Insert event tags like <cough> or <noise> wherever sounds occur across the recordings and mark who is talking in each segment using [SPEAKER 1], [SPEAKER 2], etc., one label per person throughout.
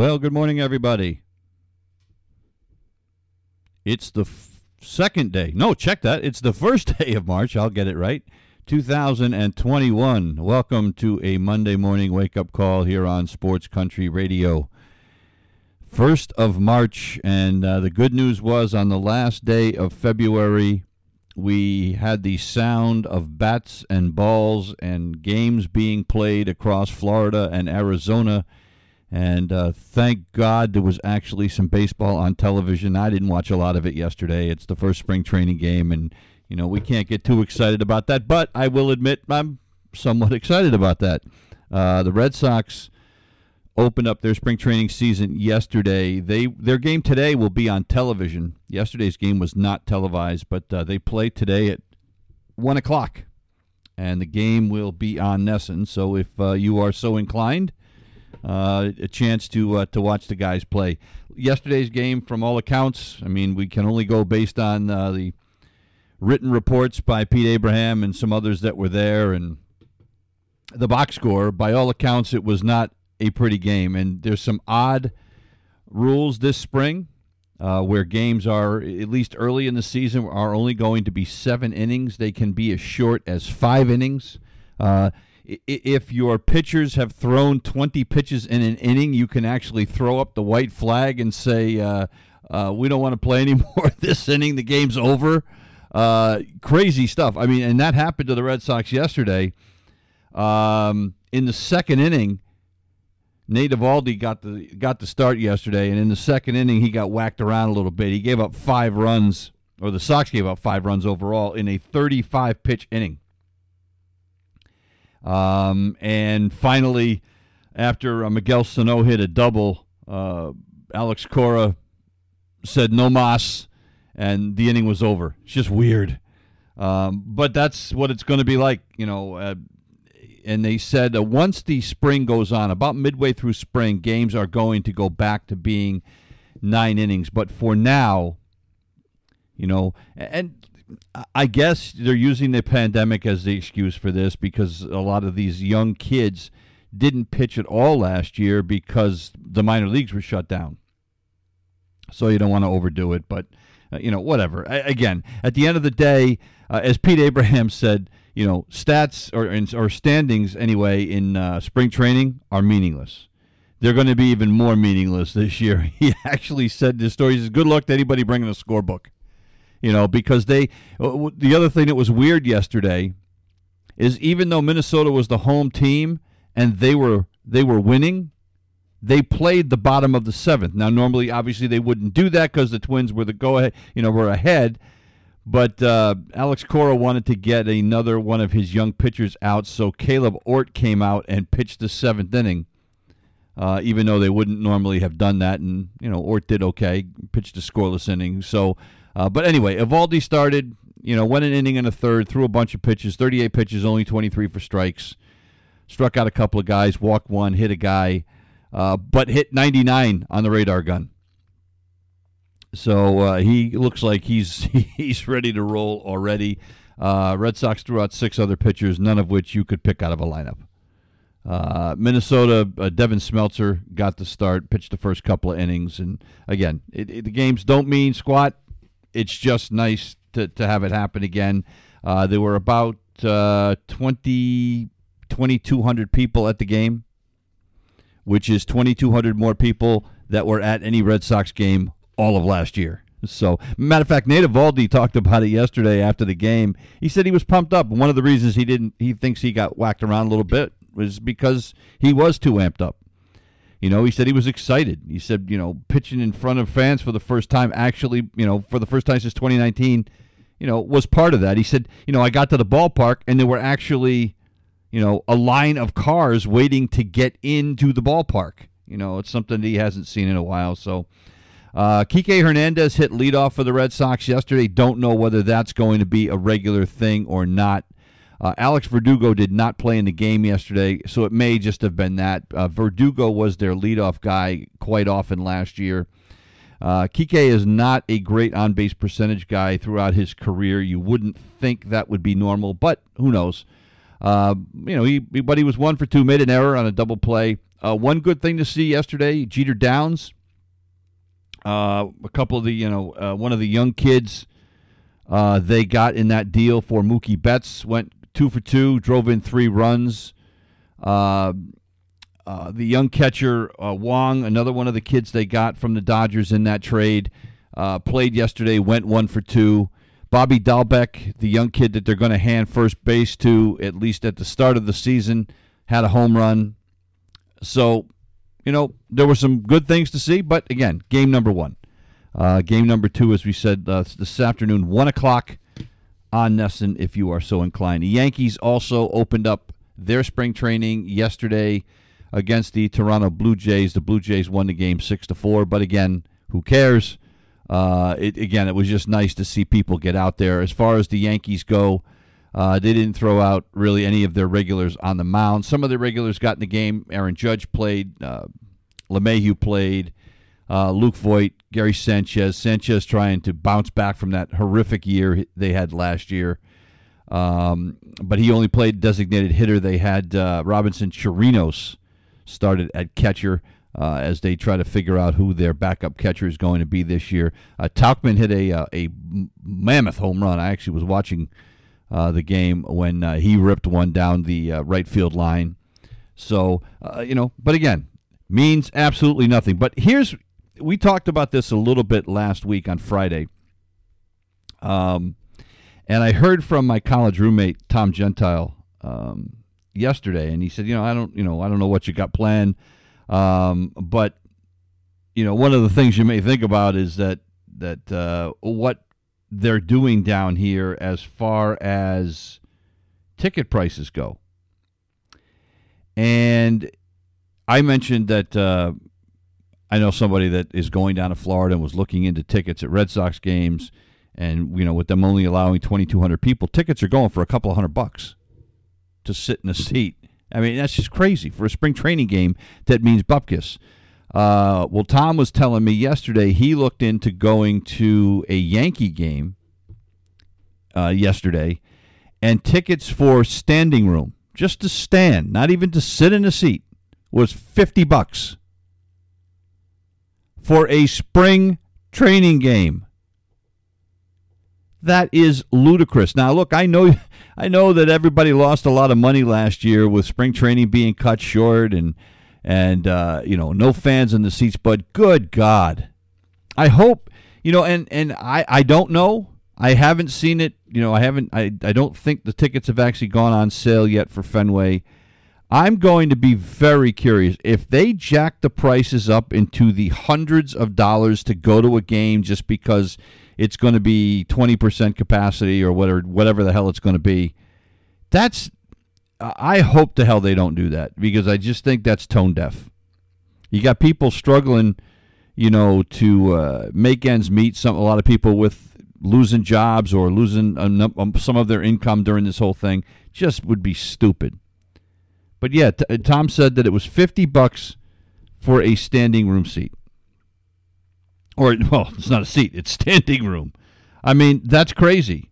[SPEAKER 1] Well, good morning, everybody. It's the f- second day. No, check that. It's the first <laughs> day of March. I'll get it right. 2021. Welcome to a Monday morning wake up call here on Sports Country Radio. First of March, and uh, the good news was on the last day of February, we had the sound of bats and balls and games being played across Florida and Arizona and uh, thank God there was actually some baseball on television. I didn't watch a lot of it yesterday. It's the first spring training game, and you know we can't get too excited about that. But I will admit I'm somewhat <laughs> excited about that. Uh, the Red Sox opened up their spring training season yesterday. They their game today will be on television. Yesterday's game was not televised, but uh, they play today at one o'clock, and the game will be on NESN. So if uh, you are so inclined uh, a chance to uh, to watch the guys play. Yesterday's game, from all accounts, I mean, we can only go based on uh, the written reports by Pete Abraham and some others that were there, and the box score. By all accounts, it was not a pretty game, and there's some odd rules this spring. Uh, where games are at least early in the season are only going to be seven innings. They can be as short as five innings. If your pitchers have thrown 20 pitches in an inning, you can actually throw up the white flag and say, uh, uh, we don't want to play <laughs> anymore this inning. The game's over. Uh, crazy stuff. I mean, and that happened to the Red Sox yesterday. Um, in the second inning, Nate Eovaldi got the got the start yesterday, and in the second inning, he got whacked around a little bit. He gave up five runs, or the Sox gave up five runs overall in a 35 pitch inning. Um, and finally, after uh, Miguel Sano hit a double, uh, Alex Cora said no mas, and the inning was over. It's just weird. Um, but that's what it's going to be like, you know. Uh, and they said uh, once the spring goes on, about midway through spring, games are going to go back to being nine innings. But for now, you know, and I guess they're using the pandemic as the excuse for this because a lot of these young kids didn't pitch at all last year because the minor leagues were shut down. So you don't want to overdo it, but uh, you know, whatever. I, again, at the end of the day, uh, as Pete Abraham said, you know, stats or or standings anyway in uh, spring training are meaningless. They're going to be even more meaningless this year. <laughs> He actually said this story. He says, "Good luck to anybody bringing a scorebook." You know, because they. Uh, the other thing that was weird yesterday is even though Minnesota was the home team and they were they were winning, they played the bottom of the seventh. Now, normally, obviously, they wouldn't do that because the Twins were the go ahead, you know, were ahead. But uh, Alex Cora wanted to get another one of his young pitchers out, so Kaleb Ort came out and pitched the seventh inning. Uh, even though they wouldn't normally have done that, and you know Ort did okay, pitched a scoreless inning. So uh, but anyway, Eovaldi started, you know, went an inning and a third, threw a bunch of pitches, 38 pitches, only 23 for strikes. Struck out a couple of guys, walked one, hit a guy, uh, but hit 99 on the radar gun. So uh, he looks like he's <laughs> he's ready to roll already. Uh, Red Sox threw out six other pitchers, none of which you could pick out of a lineup. Uh, Minnesota, uh, Devin Smeltzer got the start, pitched the first couple of innings, and again, it, it, the games don't mean squat it's just nice to, to have it happen again. Uh, there were about uh, 20, 2,200 people at the game, which is 2,200 more people that were at any Red Sox game all of last year. So, matter of fact, Nate Eovaldi talked about it yesterday after the game. He said he was pumped up. One of the reasons he didn't, he thinks he got whacked around a little bit was because he was too amped up. You know, he said he was excited. He said, you know, pitching in front of fans for the first time, actually, you know, for the first time since 2019, you know, was part of that. He said, you know, I got to the ballpark and there were actually, you know, a line of cars waiting to get into the ballpark. You know, it's something that he hasn't seen in a while. So, uh, Kike Hernandez hit leadoff for the Red Sox yesterday. Don't know whether that's going to be a regular thing or not. Uh, Alex Verdugo did not play in the game yesterday, so it may just have been that. Uh, Verdugo was their leadoff guy quite often last year. Uh, Kike is not a great on base percentage guy throughout his career. You wouldn't think that would be normal, but who knows? Uh, you know, he, but he was one for two, made an error on a double play. Uh, one good thing to see yesterday, Jeter Downs. Uh, a couple of the, you know, uh, one of the young kids uh, they got in that deal for Mookie Betts went two for two, drove in three runs. Uh, uh, the young catcher uh, Wong, another one of the kids they got from the Dodgers in that trade, uh, played yesterday, went one for two. Bobby Dalbec, the young kid that they're going to hand first base to, at least at the start of the season, had a home run. So, you know, there were some good things to see, but again, game number one. Uh, game number two, as we said uh, this afternoon, 1 o'clock on NESN if you are so inclined. The Yankees also opened up their spring training yesterday against the Toronto Blue Jays. The Blue Jays won the game 6 to 4, but again, who cares? Uh, it, again, it was just nice to see people get out there. As far as the Yankees go, uh, they didn't throw out really any of their regulars on the mound. Some of the regulars got in the game. Aaron Judge played. Uh, LeMahieu played uh, Luke Voit, Gary Sanchez. Sanchez trying to bounce back from that horrific year they had last year. Um, but he only played designated hitter. They had uh, Robinson Chirinos started at catcher uh, as they try to figure out who their backup catcher is going to be this year. Uh, Tauchman hit a, uh, a mammoth home run. I actually was watching uh, the game when uh, he ripped one down the right field line. So, you know, but again, means absolutely nothing. But here's we talked about this a little bit last week on Friday. Um, and I heard from my college roommate Tom Gentile um, yesterday, and he said, you know, I don't, you know, I don't know what you got planned, um, but you know, one of the things you may think about is that that uh, what they're doing down here as far as ticket prices go. And I mentioned that uh, I know somebody that is going down to Florida and was looking into tickets at Red Sox games, and you know, with them only allowing 2,200 people, tickets are going for a couple of hundred bucks to sit in a seat. I mean, that's just crazy for a spring training game. That means bupkis. Uh, well, Tom was telling me yesterday he looked into going to a Yankee game uh, yesterday, and tickets for standing room, just to stand, not even to sit in a seat, was 50 bucks for a spring training game. That is ludicrous. Now, look, I know, <laughs> I know that everybody lost a lot of money last year with spring training being cut short and and uh, you know no fans in the seats. But good God, I hope you know. And and I I don't know. I haven't seen it. You know, I haven't. I I don't think the tickets have actually gone on sale yet for Fenway. I'm going to be very curious if they jack the prices up into the hundreds of dollars to go to a game just because it's going to be 20% capacity or whatever whatever the hell it's going to be. That's I hope the hell they don't do that because I just think that's tone deaf. You got people struggling, you know, to uh, make ends meet. Some a lot of people with losing jobs or losing um, some of their income during this whole thing just would be stupid. But yeah, t- Tom said that it was 50 bucks for a standing room seat. Or, <laughs> well, it's not a seat, it's standing room. I mean, that's crazy.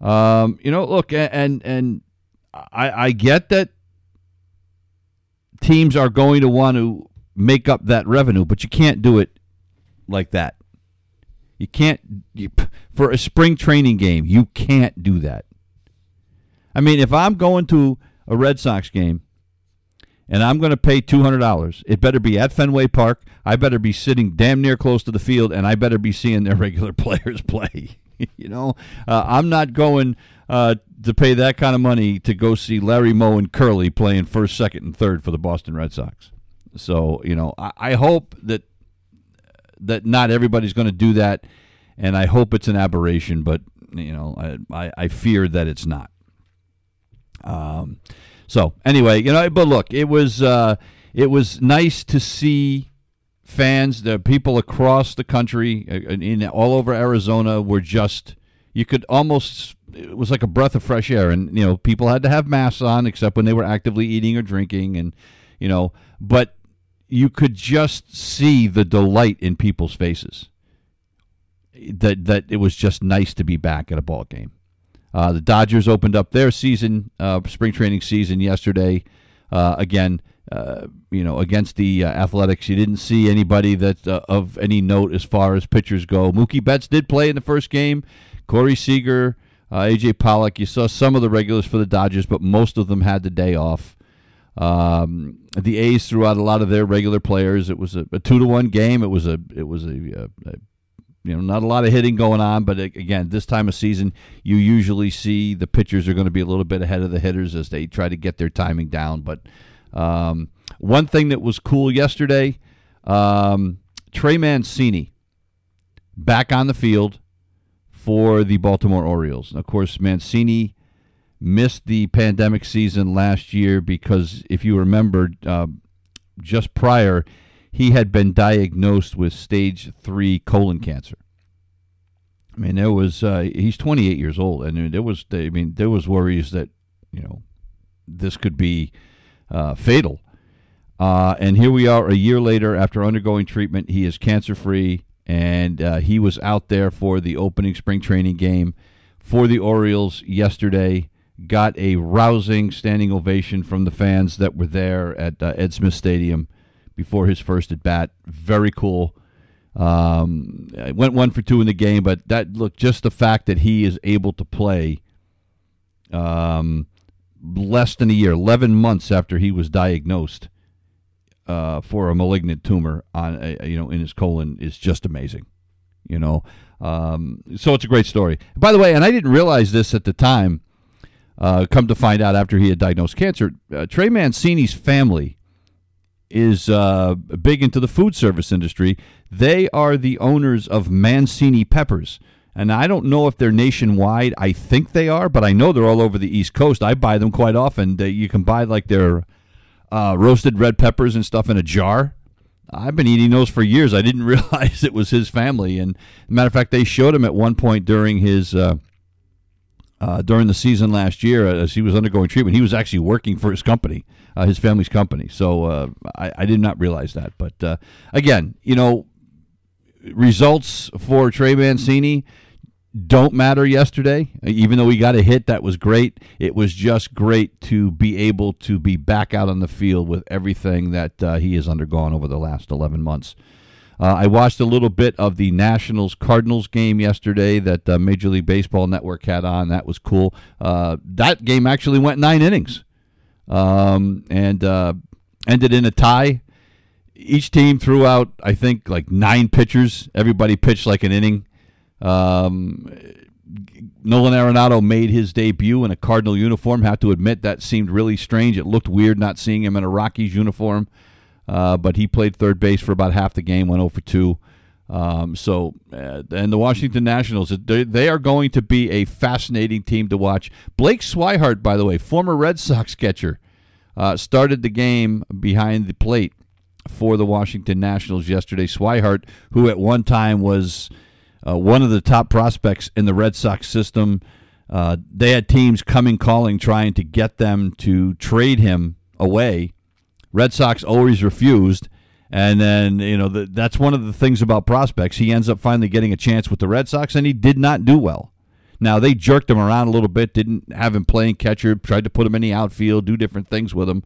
[SPEAKER 1] Um, you know, look, and and I, I get that teams are going to want to make up that revenue, but you can't do it like that. You can't you, for a spring training game. You can't do that. I mean, if I'm going to a Red Sox game and I'm going to pay $200, it better be at Fenway Park. I better be sitting damn near close to the field and I better be seeing their <laughs> regular players play. <laughs> you know, uh, I'm not going uh, to pay that kind of money to go see Larry Moe and Curly playing first, second, and third for the Boston Red Sox. So you know, I, I hope that that not everybody's going to do that, and I hope it's an aberration. But you know, I I, I fear that it's not. Um, so anyway, you know, but look, it was uh, it was nice to see fans, the people across the country, uh, in all over Arizona, were just you could almost it was like a breath of fresh air, and you know, people had to have masks on except when they were actively eating or drinking, and you know, but you could just see the delight in people's faces. That that it was just nice to be back at a ball game. Uh, the Dodgers opened up their season, uh, spring training season yesterday. Uh, again, uh, you know, against the uh, Athletics, you didn't see anybody that uh, of any note as far as pitchers go. Mookie Betts did play in the first game. Corey Seager, AJ Pollock. You saw some of the regulars for the Dodgers, but most of them had the day off. Um, the A's threw out a lot of their regular players. It was a, a two to one game. It was a it was a, a, a, you know not a lot of hitting going on, but again, this time of season, you usually see the pitchers are going to be a little bit ahead of the hitters as they try to get their timing down. But um, one thing that was cool yesterday, um, Trey Mancini back on the field for the Baltimore Orioles. Of course, Mancini missed the pandemic season last year because, if you remember, uh, just prior, he had been diagnosed with stage three colon cancer. I mean, there was uh, he's 28 years old, and there was I mean there was worries that you know this could be uh, fatal. Uh, and here we are a year later after undergoing treatment. He is cancer free, and uh, he was out there for the opening spring training game for the Orioles yesterday got a rousing standing ovation from the fans that were there at uh, Ed Smith Stadium before his first at bat. Very cool. Um, went one for two in the game, but that look just the fact that he is able to play um, less than a year, eleven months after he was diagnosed uh, for a malignant tumor on a, you know in his colon is just amazing. You know, um, so it's a great story. By the way, and I didn't realize this at the time uh, come to find out after he had diagnosed cancer, uh, Trey Mancini's family is uh, big into the food service industry. They are the owners of Mancini Peppers. And I don't know if they're nationwide. I think they are, but I know they're all over the East Coast. I buy them quite often. You can buy like their uh, roasted red peppers and stuff in a jar. I've been eating those for years. I didn't <laughs> realize it was his family. And matter of fact, they showed him at one point during his uh, uh, during the season last year as he was undergoing treatment. He was actually working for his company, uh, his family's company. So uh, I, I, did not realize that. But uh, again, you know, results for Trey Mancini don't matter yesterday. Even though he got a hit, that was great. It was just great to be able to be back out on the field with everything that uh, he has undergone over the last 11 months. Uh, I watched a little bit of the Nationals Cardinals game yesterday that uh, Major League Baseball Network had on. That was cool. Uh, that game actually went nine innings um, and uh, ended in a tie. Each team threw out, I think, like nine pitchers. Everybody pitched like an inning. Um, Nolan Arenado made his debut in a Cardinal uniform. Have to admit that seemed really strange. It looked weird not seeing him in a Rockies uniform. Uh, but he played third base for about half the game, went 0 for 2. Um, so, uh, and the Washington Nationals, they, they are going to be a fascinating team to watch. Blake Swihart, by the way, former Red Sox catcher, uh, started the game behind the plate for the Washington Nationals yesterday. Swihart, who at one time was uh, one of the top prospects in the Red Sox system, uh, they had teams coming calling trying to get them to trade him away Red Sox always refused. And then, you know, the, that's one of the things about prospects. He ends up finally getting a chance with the Red Sox, and he did not do well. Now, they jerked him around a little bit, didn't have him playing catcher, tried to put him in the outfield, do different things with him.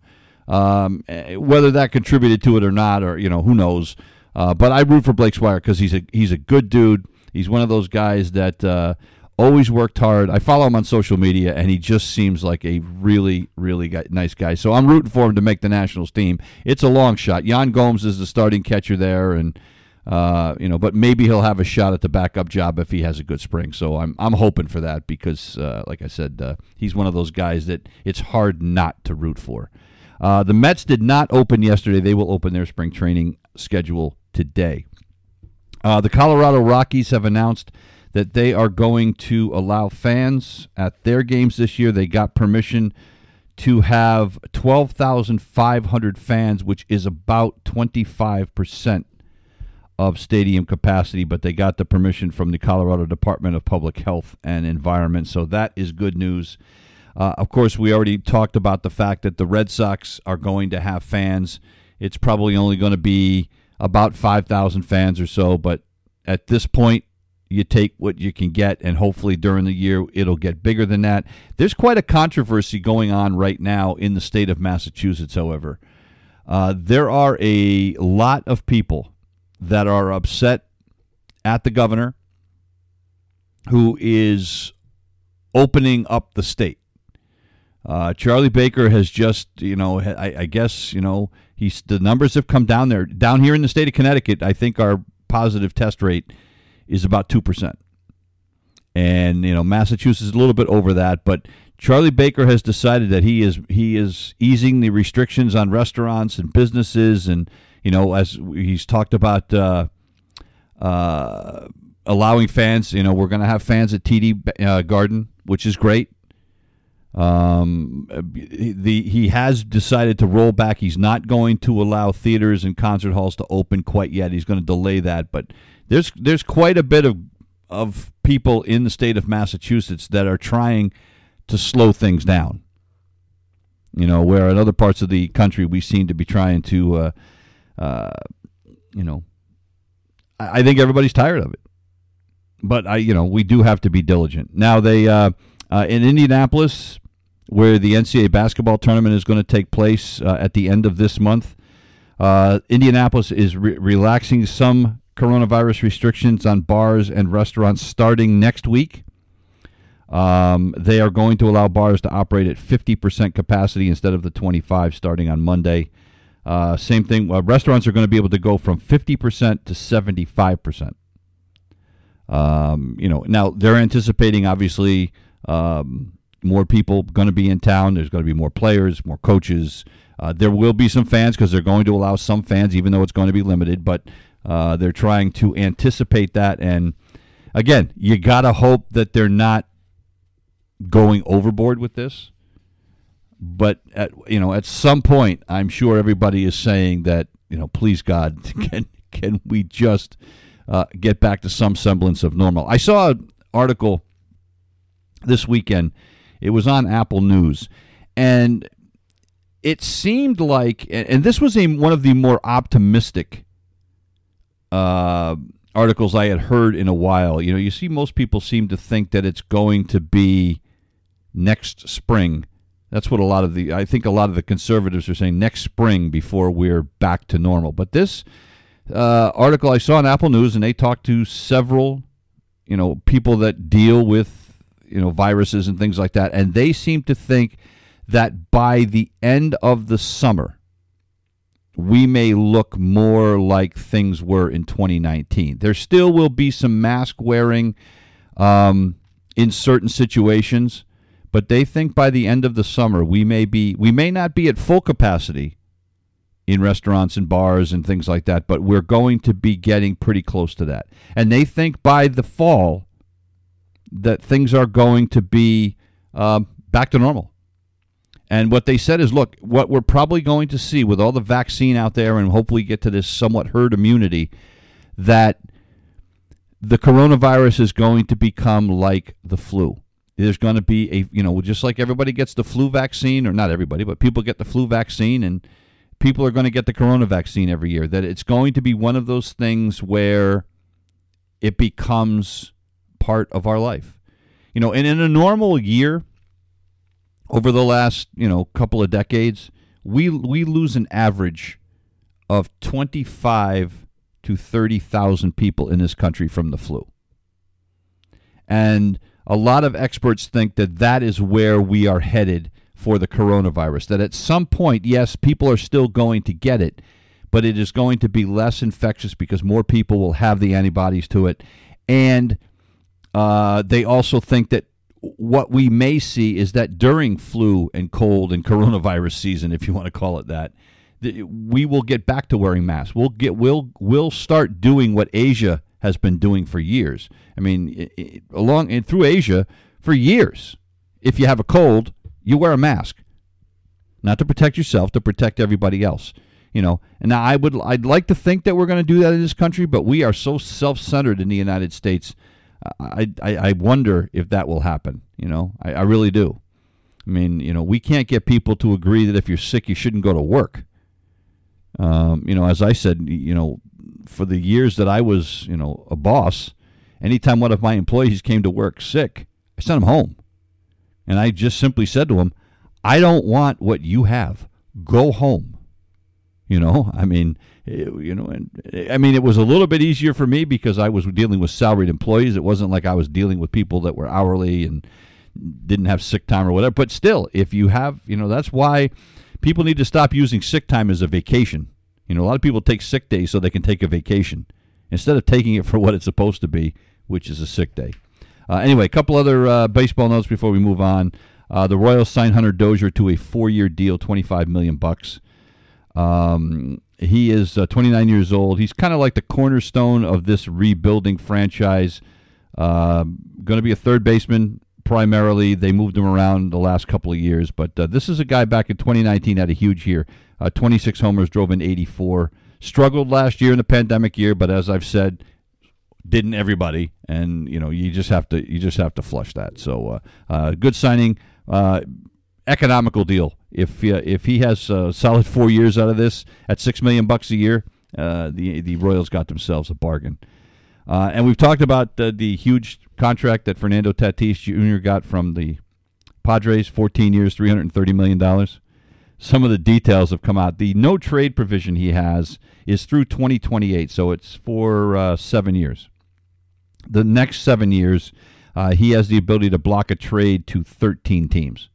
[SPEAKER 1] Um, eh, whether that contributed to it or not, or, you know, who knows. Uh, but I root for Blake Swihart because he's a, he's a good dude. He's one of those guys that uh, always worked hard. I follow him on social media, and he just seems like a really, really guy, nice guy. So I'm rooting for him to make the Nationals team. It's a long shot. Yan Gomes is the starting catcher there, and uh, you know, but maybe he'll have a shot at the backup job if he has a good spring. So I'm I'm hoping for that because, uh, like I said, uh, he's one of those guys that it's hard not to root for. Uh, the Mets did not open yesterday. They will open their spring training schedule today. Uh, the Colorado Rockies have announced that they are going to allow fans at their games this year. They got permission to have 12,500 fans, which is about 25% of stadium capacity, but they got the permission from the Colorado Department of Public Health and Environment. So that is good news. Uh, of course, we already talked about the fact that the Red Sox are going to have fans. It's probably only going to be about 5,000 fans or so, but at this point, you take what you can get, and hopefully during the year it'll get bigger than that. There's quite a controversy going on right now in the state of Massachusetts, however. Uh, there are a lot of people that are upset at the governor who is opening up the state. Uh, Charlie Baker has just, you know, I, I, guess, you know, he's the numbers have come down there. Down here in the state of Connecticut, I think our positive test rate is about 2%. And, you know, Massachusetts is a little bit over that, but Charlie Baker has decided that he is he is easing the restrictions on restaurants and businesses and, you know, as he's talked about uh, uh, allowing fans, you know, we're going to have fans at TD uh, Garden, which is great. Um, the he has decided to roll back. He's not going to allow theaters and concert halls to open quite yet. He's going to delay that, but there's there's quite a bit of of people in the state of Massachusetts that are trying to slow things down. You know, where in other parts of the country we seem to be trying to, uh, uh, you know, I, I, think everybody's tired of it. But I, you know, we do have to be diligent. Now they uh, uh in Indianapolis, where the NCAA basketball tournament is going to take place uh, at the end of this month. Uh, Indianapolis is re- relaxing some coronavirus restrictions on bars and restaurants starting next week. Um, they are going to allow bars to operate at 50% capacity instead of the 25 starting on Monday. Uh, same thing. Uh, restaurants are going to be able to go from 50% to 75%. Um, you know, now they're anticipating obviously um, more people going to be in town. There's going to be more players, more coaches. Uh, there will be some fans because they're going to allow some fans, even though it's going to be limited. But uh, they're trying to anticipate that. And again, you got to hope that they're not going overboard with this. But at you know at some point, I'm sure everybody is saying that you know, please God, <laughs> can can we just uh, get back to some semblance of normal? I saw an article this weekend. It was on Apple News, and it seemed like, and this was a one of the more optimistic uh, articles I had heard in a while. You know, you see, most people seem to think that it's going to be next spring. That's what a lot of the, I think a lot of the conservatives are saying next spring before we're back to normal. But this uh, article I saw on Apple News, and they talked to several, you know, people that deal with, you know, viruses and things like that, and they seem to think that by the end of the summer, we may look more like things were in 2019. There still will be some mask wearing um, in certain situations, but they think by the end of the summer we may be we may not be at full capacity in restaurants and bars and things like that, but we're going to be getting pretty close to that. And they think by the fall that things are going to be uh, back to normal. And what they said is, look, what we're probably going to see with all the vaccine out there, and hopefully get to this somewhat herd immunity, that the coronavirus is going to become like the flu. There's going to be a, you know, just like everybody gets the flu vaccine, or not everybody, but people get the flu vaccine, and people are going to get the corona vaccine every year. That it's going to be one of those things where it becomes part of our life. You know, and in a normal year, over the last you know couple of decades, we we lose an average of twenty five to thirty thousand people in this country from the flu, and a lot of experts think that that is where we are headed for the coronavirus. That at some point, yes, people are still going to get it, but it is going to be less infectious because more people will have the antibodies to it, and uh, they also think that what we may see is that during flu and cold and coronavirus season, if you want to call it that, we will get back to wearing masks. We'll get we'll we'll start doing what Asia has been doing for years. I mean, it, along and through Asia for years. If you have a cold, you wear a mask, not to protect yourself, to protect everybody else. You know, and now I would I'd like to think that we're going to do that in this country, but we are so self-centered in the United States. I, I, I wonder if that will happen. You know, I, I really do. I mean, you know, we can't get people to agree that if you're sick, you shouldn't go to work. Um, you know, as I said, you know, for the years that I was, you know, a boss, anytime one of my employees came to work sick, I sent him home. And I just simply said to him, I don't want what you have. Go home. You know, I mean, eh, you know, and I mean, it was a little bit easier for me because I was dealing with salaried employees. It wasn't like I was dealing with people that were hourly and didn't have sick time or whatever. But still, if you have, you know, that's why people need to stop using sick time as a vacation. You know, a lot of people take sick days so they can take a vacation instead of taking it for what it's supposed to be, which is a sick day. Uh, anyway, a couple other uh, baseball notes before we move on. Uh, the Royals signed Hunter Dozier to a four-year deal, 25 million bucks. Um, he is uh, 29 years old. He's kind of like the cornerstone of this rebuilding franchise. Um, going to be a third baseman, primarily. They moved him around the last couple of years, but uh, this is a guy back in 2019 had a huge year. Uh, 26 homers, drove in 84. Struggled last year in the pandemic year, but as I've said, didn't everybody? And you know, you just have to you just have to flush that. So, uh, uh good signing, uh, economical deal. If uh, if he has a solid four years out of this at six million bucks a year, the the Royals got themselves a bargain. Uh, and we've talked about the, the huge contract that Fernando Tatis Jr. got from the Padres 14 years, $330 million. Some of the details have come out. The no trade provision he has is through 2028, so it's for uh, seven years. The next seven years, uh, he has the ability to block a trade to 13 teams.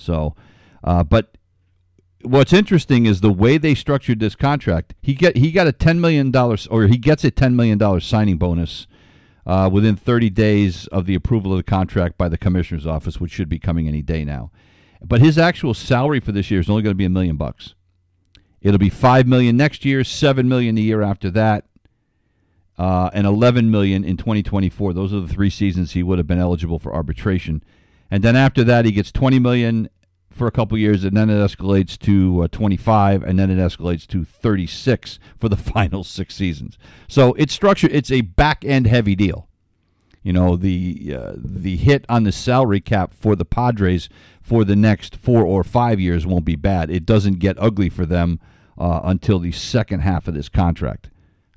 [SPEAKER 1] So, uh, but what's interesting is the way they structured this contract. He get he got a ten million dollars, or he gets a ten million dollars signing bonus uh, within 30 days of the approval of the contract by the commissioner's office, which should be coming any day now. But his actual salary for this year is only going to be a million bucks. It'll be five million next year, seven million the year after that, uh, and 11 million in 2024. Those are the three seasons he would have been eligible for arbitration. And then after that, he gets 20 million for a couple years, and then it escalates to uh, 25, and then it escalates to 36 for the <laughs> final six seasons. So it's structured. It's a back end heavy deal. You know the uh, the hit on the salary cap for the Padres for the next four or five years won't be bad. It doesn't get ugly for them uh, until the second half of this contract,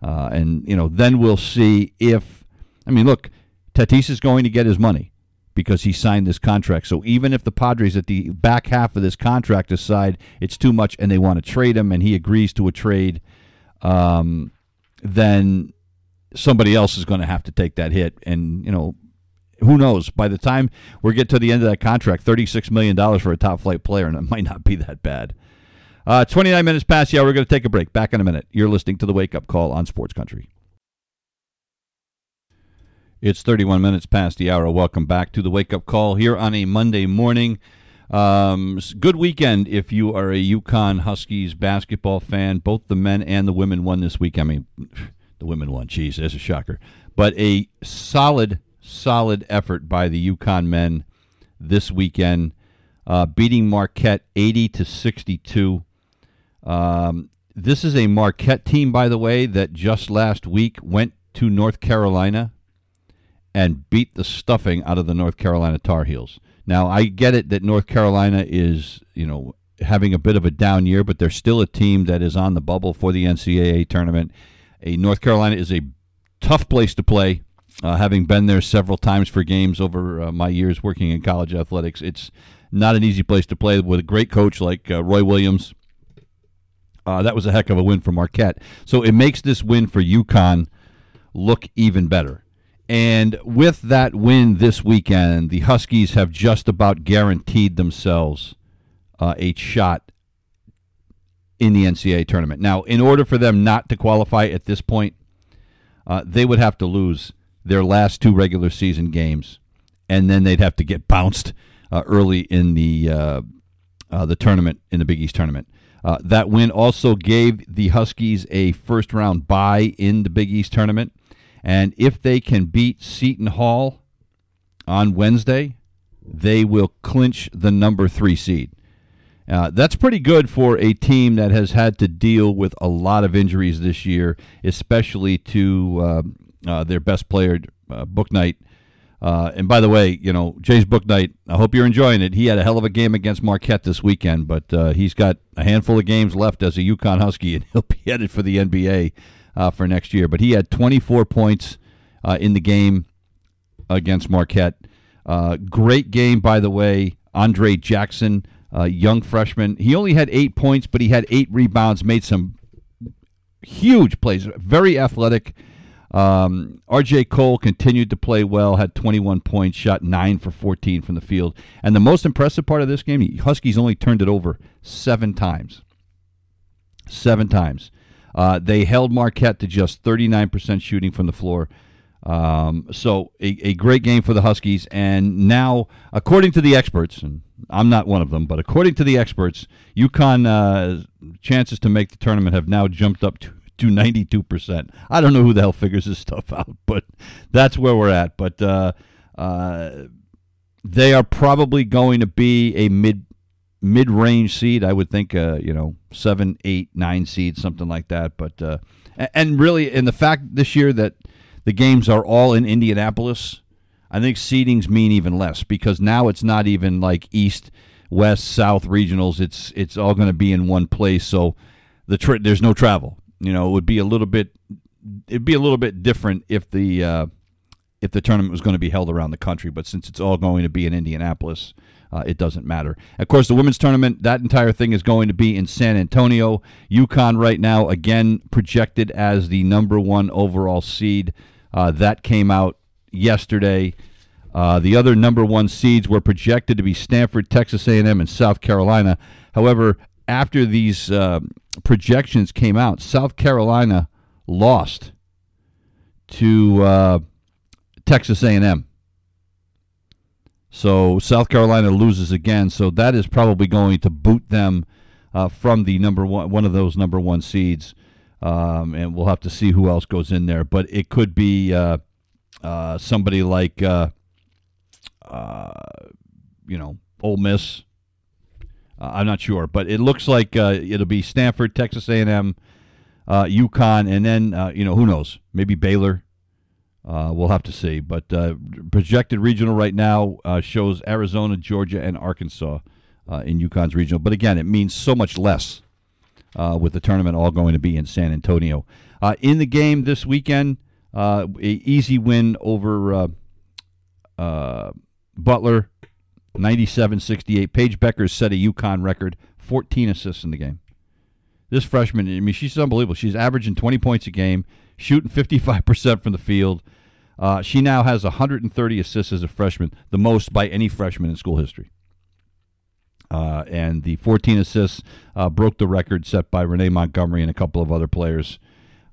[SPEAKER 1] uh, and you know then we'll see if. I mean, look, Tatis is going to get his money because he signed this contract. So even if the Padres at the back half of this contract decide it's too much and they want to trade him and he agrees to a trade, um, then somebody else is going to have to take that hit. And, you know, who knows? By the time we get to the end of that contract, $36 million for a top flight player, and it <laughs> might not be that bad. Uh, 29 minutes past. Yeah, we're going to take a break. Back in a minute. You're listening to the Wake Up Call on Sports Country. It's 31 minutes past the hour. Welcome back to the wake up call here on a Monday morning. Um, good weekend if you are a UConn Huskies basketball fan. Both the men and the women won this week. I mean, <sighs> the women won. Jeez, that's a shocker. But a solid, solid effort by the UConn men this weekend, uh, beating Marquette 80 to 62. Um, this is a Marquette team, by the way, that just last week went to North Carolina and beat the stuffing out of the North Carolina Tar Heels. Now, I get it that North Carolina is, you know, having a bit of a down year, but they're still a team that is on the bubble for the NCAA tournament. A North Carolina is a tough place to play. Uh, having been there several times for games over uh, my years working in college athletics, it's not an easy place to play with a great coach like uh, Roy Williams. Uh, that was a heck of a win for Marquette. So it makes this win for UConn look even better. And with that win this weekend, the Huskies have just about guaranteed themselves uh, a shot in the NCAA tournament. Now, in order for them not to qualify at this point, uh, they would have to lose their last two regular season games and then they'd have to get bounced uh, early in the uh, uh, the tournament in the Big East tournament. Uh, that win also gave the Huskies a first round bye in the Big East tournament, and if they can beat Seton Hall on Wednesday, they will clinch the number three seed. Uh, that's pretty good for a team that has had to deal with a lot of injuries this year, especially to uh, uh, their best player, uh, Bouknight. Uh, and by the way, you know, James Bouknight, I hope you're enjoying it. He had a hell of a game against Marquette this weekend, but uh, he's got a handful of games left as a UConn Husky, and <laughs> he'll be headed for the NBA for next year. But he had 24 points in the game against Marquette. great game, by the way. Andre Jackson uh, young freshman. He only had eight points, but he had eight rebounds, made some huge plays, very athletic. Um, RJ Cole continued to play well, had 21 points, shot 9 for 14 from the field. And the most impressive part of this game, Huskies only turned it over seven times. Seven times. Uh, they held Marquette to just 39% shooting from the floor. Um, so a, a great game for the Huskies. And now, according to the experts, and I'm not one of them, but according to the experts, UConn uh, chances to make the tournament have now jumped up to, to 92%. I don't know who the hell figures this stuff <laughs> out, but that's where we're at. But uh, uh, they are probably going to be a mid mid range seed. I would think, uh, you know, seven, eight, nine seed, something like that. But uh, and really, in the fact this year that the games are all in Indianapolis, I think seedings mean even less because now it's not even like East, West, South regionals. It's it's all going to be in one place. So the tra- there's no travel. You know, it would be a little bit it'd be a little bit different if the uh, if the tournament was going to be held around the country. But since it's all going to be in Indianapolis, uh, it doesn't matter. Of course, the women's tournament, that entire thing is going to be in San Antonio. UConn right now, again, projected as the number one overall seed. Uh, that came out yesterday. Uh, the other number one seeds were projected to be Stanford, Texas A&M, and South Carolina. However, after these uh, projections came out, South Carolina lost to uh, Texas A&M. So South Carolina loses again. So that is probably going to boot them uh, from the number one, one of those number one seeds um, and we'll have to see who else goes in there. But it could be uh, uh, somebody like, uh, uh you know, Ole Miss. Uh, I'm not sure, but it looks like uh, it'll be Stanford, Texas A&M, UConn, and then you know who knows, maybe Baylor. We'll have to see. But projected regional right now shows Arizona, Georgia, and Arkansas in UConn's regional. But again, it means so much less uh, with the tournament all going to be in San Antonio. Uh, in the game this weekend, uh, easy win over uh, uh, Butler, 97-68. Paige Bueckers set a UConn record, 14 assists in the game. This freshman, I mean, she's unbelievable. She's averaging 20 points a game, shooting 55% from the field. Uh, she now has 130 assists as a freshman, the most by any freshman in school history. Uh, and the 14 assists uh, broke the record set by Renee Montgomery and a couple of other players.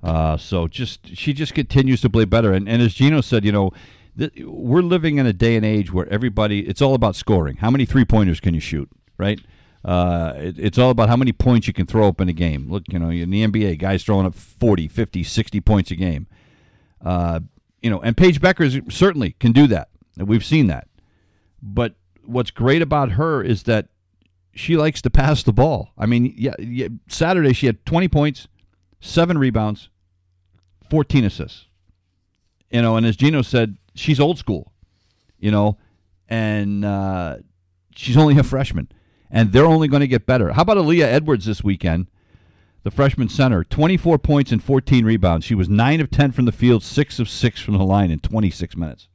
[SPEAKER 1] Uh, so just she just continues to play better. And, and as Gino said, you know, th- we're living in a day and age where everybody it's all about scoring. How many three pointers can you shoot, right? Uh, it, it's all about how many points you can throw up in a game. Look, you know, in the NBA, guys throwing up 40, 50, 60 points a game. Uh, you know, and Paige Bueckers certainly can do that. We've seen that. But what's great about her is that she likes to pass the ball. I mean, yeah, yeah, Saturday she had 20 points, seven rebounds, 14 assists. You know, and as Gino said, she's old school, you know, and uh, she's only a freshman, and they're only going to get better. How about Aaliyah Edwards this weekend? The freshman center, 24 points and 14 rebounds. She was 9 of 10 from the field, 6 of 6 from the line in 26 minutes.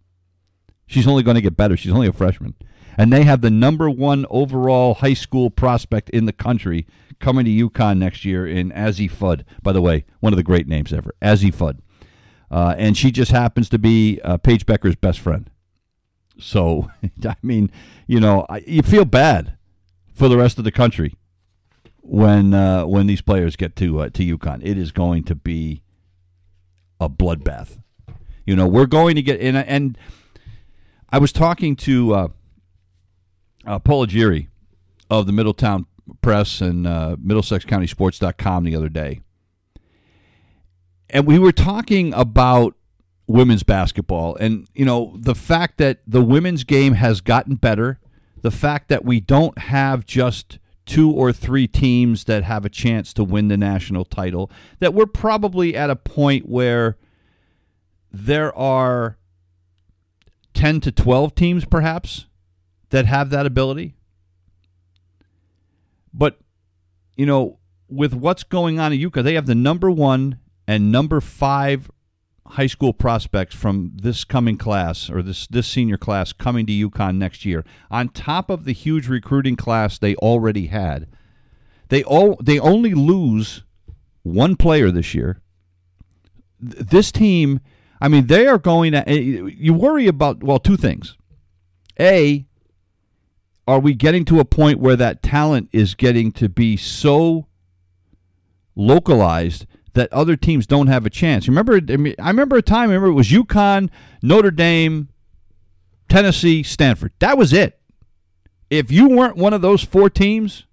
[SPEAKER 1] She's only going to get better. She's only a freshman and they have the number one overall high school prospect in the country coming to UConn next year in Azzi Fudd. By the way, one of the great names ever, Azzi Fudd. Uh, and she just happens to be uh, Paige Bueckers's best friend. So, <laughs> I mean, you know, I, you feel bad for the rest of the country when uh, when these players get to uh, to UConn. It is going to be a bloodbath. You know, we're going to get in, and I was talking to uh, uh, Aguirre of the Middletown Press and uh, MiddlesexCountySports.com the other day, and we were talking about women's basketball and you know the fact that the women's game has gotten better the fact that we don't have just two or three teams that have a chance to win the national title that we're probably at a point where there are 10 to 12 teams perhaps that have that ability. But you know with what's going on at UConn they have the number 1 and number 5 high school prospects from this coming class or this this senior class coming to UConn next year. On top of the huge recruiting class they already had they all they only lose one player this year. This team I mean they are going to eh, you worry about well two things. A are we getting to a point where that talent is getting to be so localized that other teams don't have a chance. Remember, I, mean, I remember a time. Remember, it was UConn, Notre Dame, Tennessee, Stanford. That was it. If you weren't one of those four teams,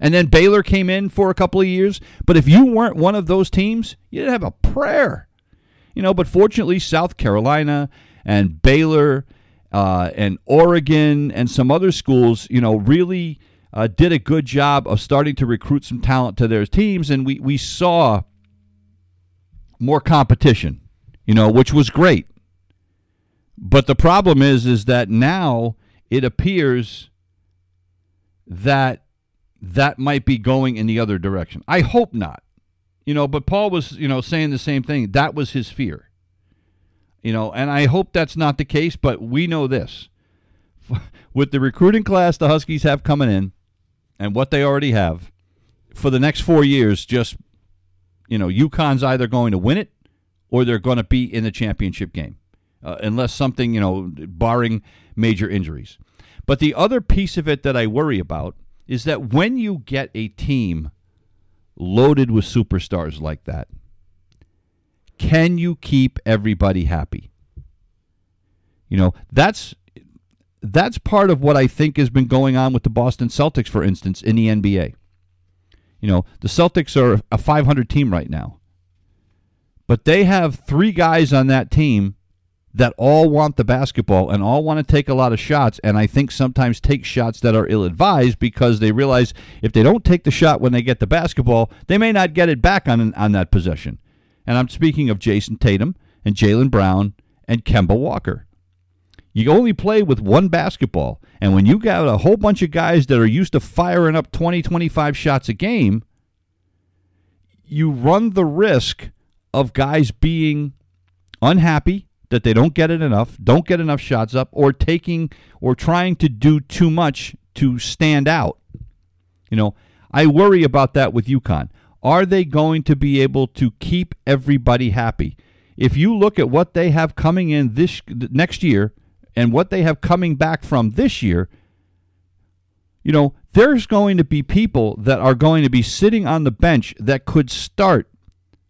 [SPEAKER 1] and then Baylor came in for a couple of years, but if you weren't one of those teams, you didn't have a prayer. You know, but fortunately, South Carolina and Baylor uh, and Oregon and some other schools, you know, really uh, did a good job of starting to recruit some talent to their teams, and we we saw more competition, you know, which was great. But the problem is is that now it appears that that might be going in the other direction. I hope not. You know, but Paul was, you know, saying the same thing. That was his fear. You know, and I hope that's not the case, but we know this. <laughs> With the recruiting class the Huskies have coming in and what they already have for the next 4 years just you know, UConn's either going to win it or they're going to be in the championship game, uh, unless something, you know, barring major injuries. But the other piece of it that I worry about is that when you get a team loaded with superstars like that, can you keep everybody happy? You know, that's that's part of what I think has been going on with the Boston Celtics, for instance, in the NBA. You know, the Celtics are a 500 team right now. But they have three guys on that team that all want the basketball and all want to take a lot of shots and I think sometimes take shots that are ill-advised because they realize if they don't take the shot when they get the basketball, they may not get it back on on that possession. And I'm speaking of Jayson Tatum and Jaylen Brown and Kemba Walker. You only play with one basketball. And when you got a whole bunch of guys that are used to firing up 20, 25 shots a game, you run the risk of guys being unhappy that they don't get it enough, don't get enough shots up, or taking or trying to do too much to stand out. You know, I worry about that with UConn. Are they going to be able to keep everybody happy? If you look at what they have coming in this next year, and what they have coming back from this year, you know, there's going to be people that are going to be sitting on the bench that could start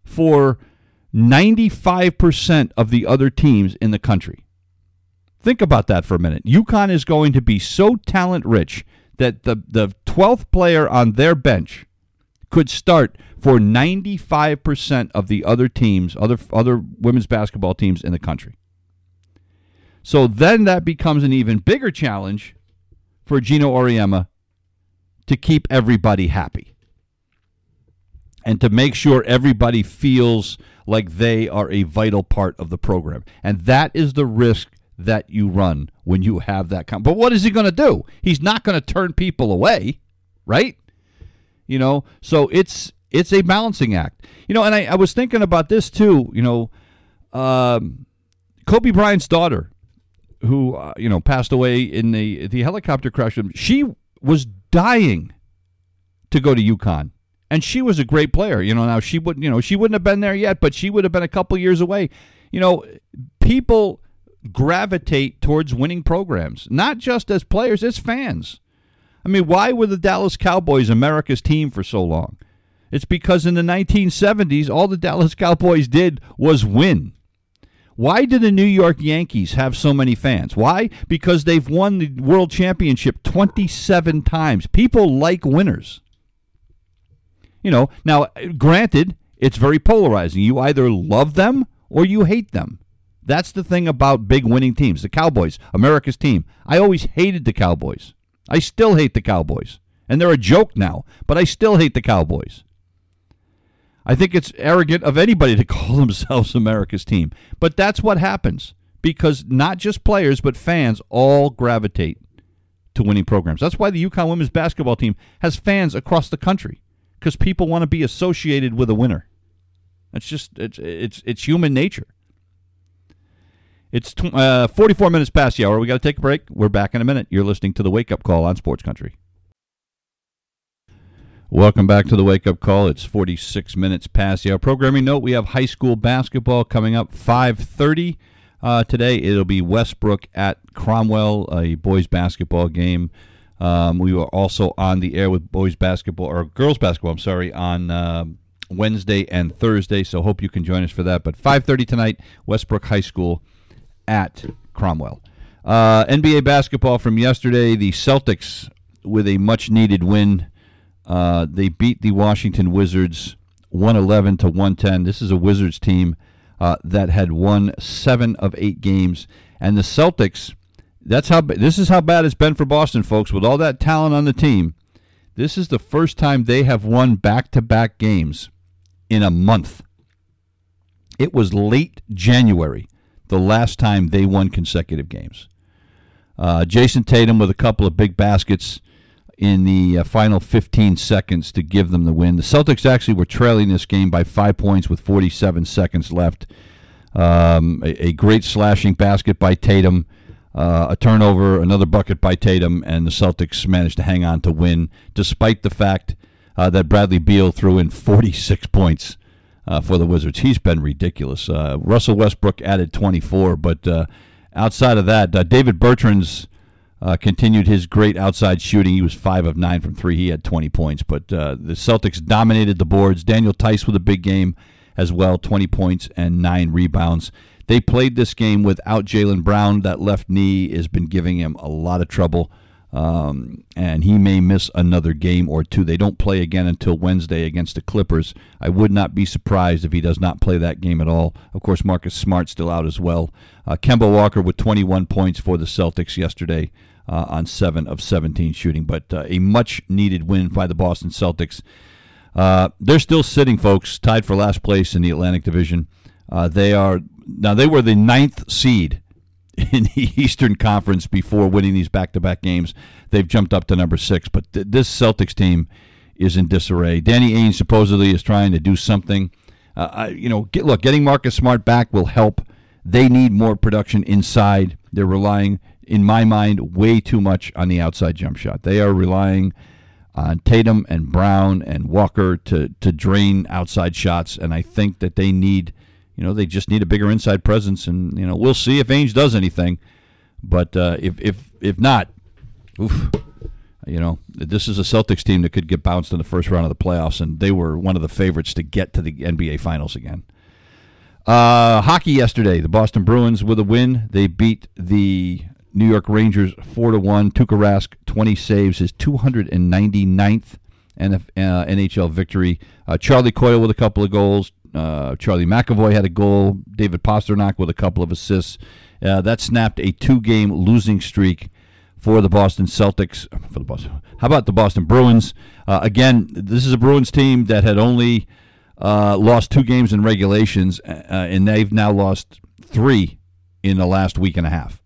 [SPEAKER 1] for 95% of the other teams in the country. Think about that for a minute. UConn is going to be so talent rich that the, the 12th player on their bench could start for 95% of the other teams, other other women's basketball teams in the country. So then that becomes an even bigger challenge for Geno Auriemma to keep everybody happy and to make sure everybody feels like they are a vital part of the program. And that is the risk that you run when you have that kind. But what is he going to do? He's not going to turn people away, right? You know, so it's it's a balancing act. You know, and I, I was thinking about this too. You know, um, Kobe Bryant's daughter who uh, you know passed away in the the helicopter crash. She was dying to go to UConn, and she was a great player. You know, now she wouldn't you know she wouldn't have been there yet, but she would have been a couple years away. You know, people gravitate towards winning programs, not just as players, as fans. I mean, why were the Dallas Cowboys America's team for so long? It's because in the 1970s, all the Dallas Cowboys did was win. Why do the New York Yankees have so many fans? Why? Because they've won the World Championship 27 times. People like winners. You know, now, granted, it's very polarizing. You either love them or you hate them. That's the thing about big winning teams. The Cowboys, America's team. I always hated the Cowboys. I still hate the Cowboys. And they're a joke now, but I still hate the Cowboys. I think it's arrogant of anybody to <laughs> call themselves America's team. But that's what happens because not just players, but fans all gravitate to winning programs. That's why the UConn women's basketball team has fans across the country because people want to be associated with a winner. It's just it's it's it's human nature. It's tw- uh, 44 minutes past the hour. We got to take a break. We're back in a minute. You're listening to the Wake Up Call on Sports Country. Welcome back to the Wake Up Call. It's 46 minutes past the hour. Programming note: We have high school basketball coming up 5:30 uh, today. It'll be Westbrook at Cromwell, a boys basketball game. Um, we are also on the air with boys basketball or girls basketball. I'm sorry on uh, Wednesday and Thursday. So hope you can join us for that. But 5:30 tonight, Westbrook High School at Cromwell. Uh, NBA basketball from yesterday: the Celtics with a much needed win uh, they beat the Washington Wizards 111 to 110. This is a Wizards team uh, that had won seven of eight games, and the Celtics. That's how. This is how bad it's been for Boston, folks. With all that talent on the team, this is the first time they have won back-to-back games in a month. It was late January the last time they won consecutive games. Uh, Jayson Tatum with a couple of big baskets in the uh, final 15 seconds to give them the win. The Celtics actually were trailing this game by five points with 47 seconds left. Um, a, a, great slashing basket by Tatum, uh, a turnover, another bucket by Tatum, and the Celtics managed to hang on to win, despite the fact uh, that Bradley Beal threw in 46 points. Uh, for the Wizards, he's been ridiculous. Uh, Russell Westbrook added 24, but uh, outside of that, David Bertans uh, continued his great outside shooting. He was five of nine from three. He had 20 points, but uh, the Celtics dominated the boards. Daniel Theis with a big game as well, 20 points and nine rebounds. They played this game without Jaylen Brown. That left knee has been giving him a lot of trouble, um, and he may miss another game or two. They don't play again until Wednesday against the Clippers. I would not be surprised if he does not play that game at all. Of course, Marcus Smart still out as well. Uh, Kemba Walker with 21 points for the Celtics yesterday uh, on 7 of 17 shooting, but uh, a much needed win by the Boston Celtics. Uh, they're still sitting, folks, tied for last place in the Atlantic Division. Uh, they are now they were the ninth seed <laughs> in the Eastern Conference before winning these back-to-back games. They've jumped up to number six, but th- this Celtics team is in disarray. Danny Ainge supposedly is trying to do something. Uh, I, you know, get, look, getting Marcus Smart back will help. They need more production inside. They're relying in my mind, way too much on the outside jump shot. They are relying on Tatum and Brown and Walker to to drain outside shots, and I think that they need, you know, they just need a bigger inside presence. And you know, we'll see if Ainge does anything, but uh, if if if not, oof, you know, this is a Celtics team that could get bounced in the first round of the playoffs, and they were one of the favorites to get to the NBA Finals again. Uh, hockey yesterday, the Boston Bruins with a win. They beat the New York Rangers four to one. Tuukka Rask twenty saves, his 299th NF, uh, NHL victory. Uh, Charlie Coyle with a couple of goals. Uh, Charlie McAvoy had a goal. David Pastrnak with a couple of assists. Uh, that snapped a two-game losing streak for the Boston Celtics. For the Boston, how about the Boston Bruins? Uh, again, this is a Bruins team that had only uh, lost two games in regulations, and they've now lost three in the last week and a half.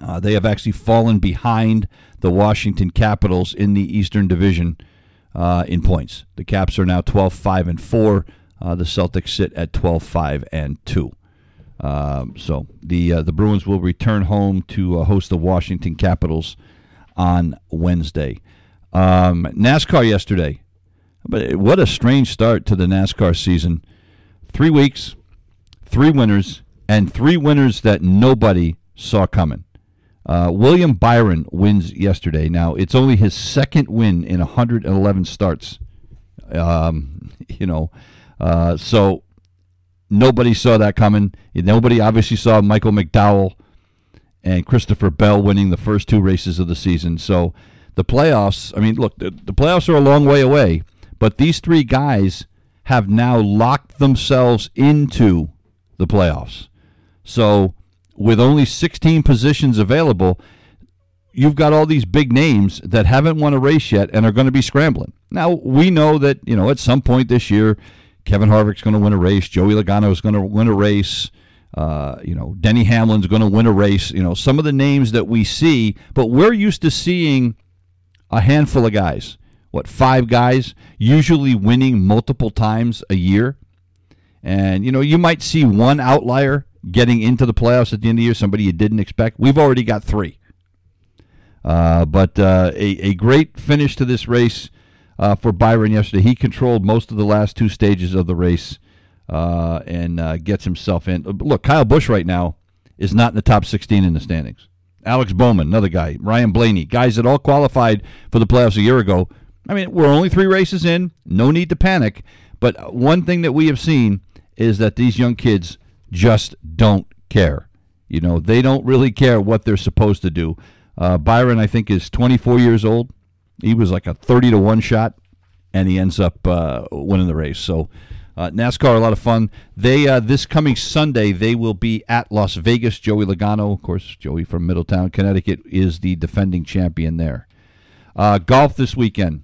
[SPEAKER 1] Uh, they have actually fallen behind the Washington Capitals in the Eastern Division uh, in points. The Caps are now 12 5 and 4. Uh, the Celtics sit at 12 5 and 2. Um, so the uh, the Bruins will return home to uh, host the Washington Capitals on Wednesday. Um, NASCAR yesterday, but what a strange start to the NASCAR season. Three weeks, three winners, and three winners that nobody saw coming. Uh, William Byron wins yesterday. Now it's only his second win in 111 starts. Um, <laughs> you know, uh, so Nobody saw that coming. Nobody obviously saw Michael McDowell and Christopher Bell winning the first two races of the season. So the playoffs, I mean, look, the, the playoffs are a long way away, but these three guys have now locked themselves into the playoffs. So with only 16 positions available, you've got all these big names that haven't won a race yet and are going to be scrambling. Now, we know that, you know, at some point this year, Kevin Harvick's going to win a race, Joey Logano is going to win a race, uh, you know, Denny Hamlin's going to win a race, you know, some of the names that we see, but we're used to seeing a handful of guys, what, five guys, usually winning multiple times a year. And, you know, you might see one outlier getting into the playoffs at the end of the year, somebody you didn't expect. We've already got three. Uh, but uh, a, a great finish to this race uh, for Byron yesterday. He controlled most of the last two stages of the race uh, and uh, gets himself in. Look, Kyle Busch right now is not in the top 16 in the standings. Alex Bowman, another guy. Ryan Blaney, guys that all qualified for the playoffs a year ago. I mean, we're only three races in. No need to panic. But one thing that we have seen is that these young kids just don't care. You know, they don't really care what they're supposed to do. Uh, Byron, I think, is 24 years old. He was like a 30 to 1 shot, and he ends up uh, winning the race. So, uh, NASCAR, a lot of fun. They uh, This coming Sunday, they will be at Las Vegas. Joey Logano, of course, Joey from Middletown, Connecticut, is the defending champion there. Uh, golf this weekend.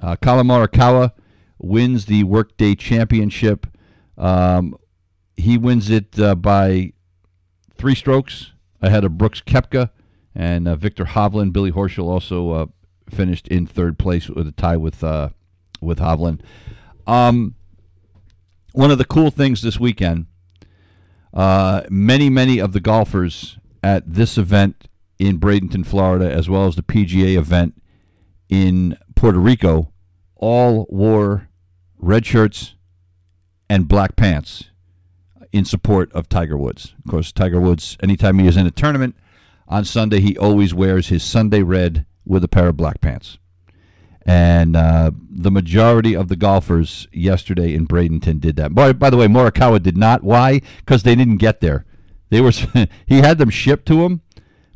[SPEAKER 1] Uh, Collin Morikawa wins the Workday Championship. Um, he wins it uh, by three strokes ahead of Brooks Koepka and uh, Viktor Hovland. Billy Horschel also uh, finished in third place with a tie with uh, with Hovland. Um, one of the cool things this weekend, uh, many many of the golfers at this event in Bradenton, Florida, as well as the PGA event in Puerto Rico, all wore red shirts and black pants in support of Tiger Woods. Of course, Tiger Woods, anytime he is in a tournament on Sunday, he always wears his Sunday red with a pair of black pants. And uh, the majority of the golfers yesterday in Bradenton did that. By, by the way, Morikawa did not. Why? Because they didn't get there. They were <laughs> he had them shipped to him,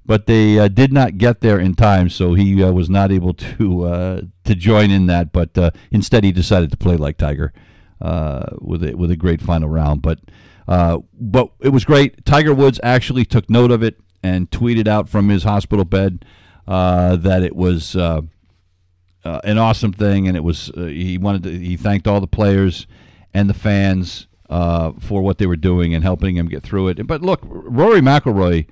[SPEAKER 1] but they uh, did not get there in time, so he uh, was not able to uh, to join in that. But uh, instead, he decided to play like Tiger uh, with a, with a great final round. But uh, but it was great. Tiger Woods actually took note of it and tweeted out from his hospital bed uh, that it was uh, uh an awesome thing, and it was uh, he wanted to, he thanked all the players and the fans for what they were doing and helping him get through it. But look, Rory McIlroy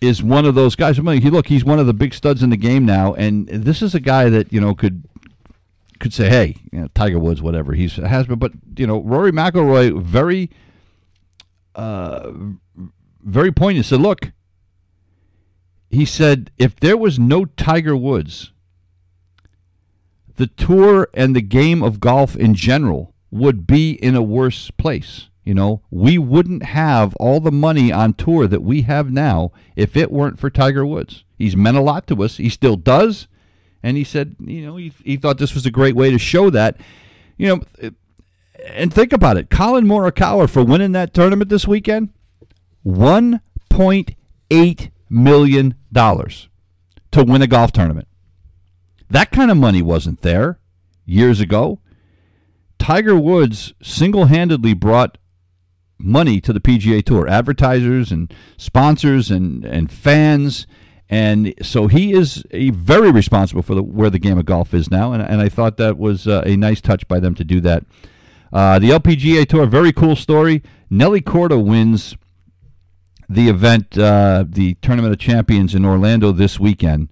[SPEAKER 1] is one of those guys. I mean, he look, he's one of the big studs in the game now, and this is a guy that you know could could say, hey, you know, Tiger Woods, whatever he's has been, but you know, Rory McIlroy very, uh, very poignant. Said, look, he said, if there was no Tiger Woods, the tour and the game of golf in general would be in a worse place. You know, we wouldn't have all the money on tour that we have now if it weren't for Tiger Woods. He's meant a lot to us. He still does and he said, you know, he, he thought this was a great way to show that, you know, and think about it. Collin Morikawa for winning that tournament this weekend, one point eight million dollars to win a golf tournament. That kind of money wasn't there years ago. Tiger Woods single-handedly brought money to the PGA Tour, advertisers and sponsors and and fans and so he is very responsible for the, where the game of golf is now, and, and I thought that was uh, a nice touch by them to do that. Uh, the LPGA Tour, very cool story. Nelly Korda wins the event, uh, the Tournament of Champions in Orlando this weekend.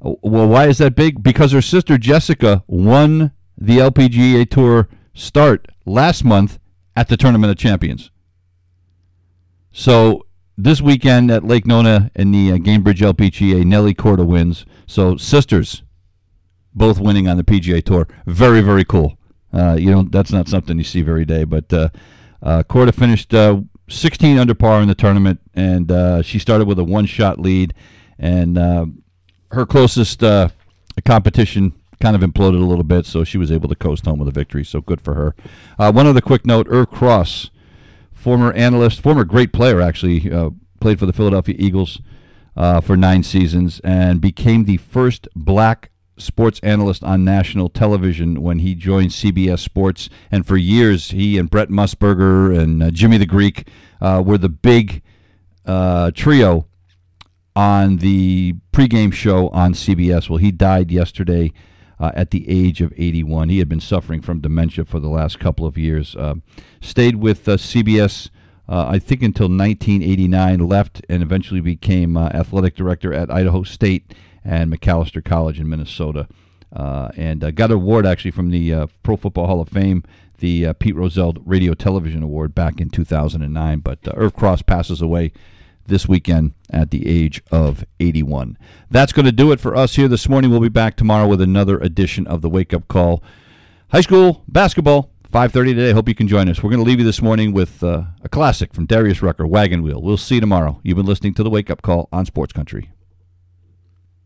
[SPEAKER 1] Well, why is that big? Because her sister Jessica won the LPGA Tour start last month at the Tournament of Champions. So this weekend at Lake Nona in the uh, Gainbridge LPGA, Nelly Korda wins. So sisters, both winning on the PGA Tour. Very very cool. Uh, you know that's not something you see every day. But uh, uh, Korda finished uh, 16 under par in the tournament, and uh, she started with a one shot lead. And uh, her closest competition kind of imploded a little bit, so she was able to coast home with a victory. So good for her. One other quick note: Irv Cross, former analyst, former great player, actually uh, played for the Philadelphia Eagles uh, for nine seasons and became the first black sports analyst on national television when he joined CBS Sports. And for years, he and Brent Musburger and uh, Jimmy the Greek uh, were the big uh, trio on the pregame show on CBS. Well, he died yesterday. Uh, at the age of 81. He had been suffering from dementia for the last couple of years. Uh, stayed with uh, CBS, uh, I think, until 1989, left, and eventually became uh, athletic director at Idaho State and Macalester College in Minnesota. And got an award actually from the Pro Football Hall of Fame, the Pete Rozelle Radio Television Award back in 2009. But Irv Cross passes away this weekend at the age of 81. That's going to do it for us here this morning. We'll be back tomorrow with another edition of the Wake Up Call. High school basketball, 5:30 today. Hope you can join us. We're going to leave you this morning with uh, a classic from Darius Rucker, Wagon Wheel. We'll see you tomorrow. You've been listening to the Wake Up Call on Sports Country.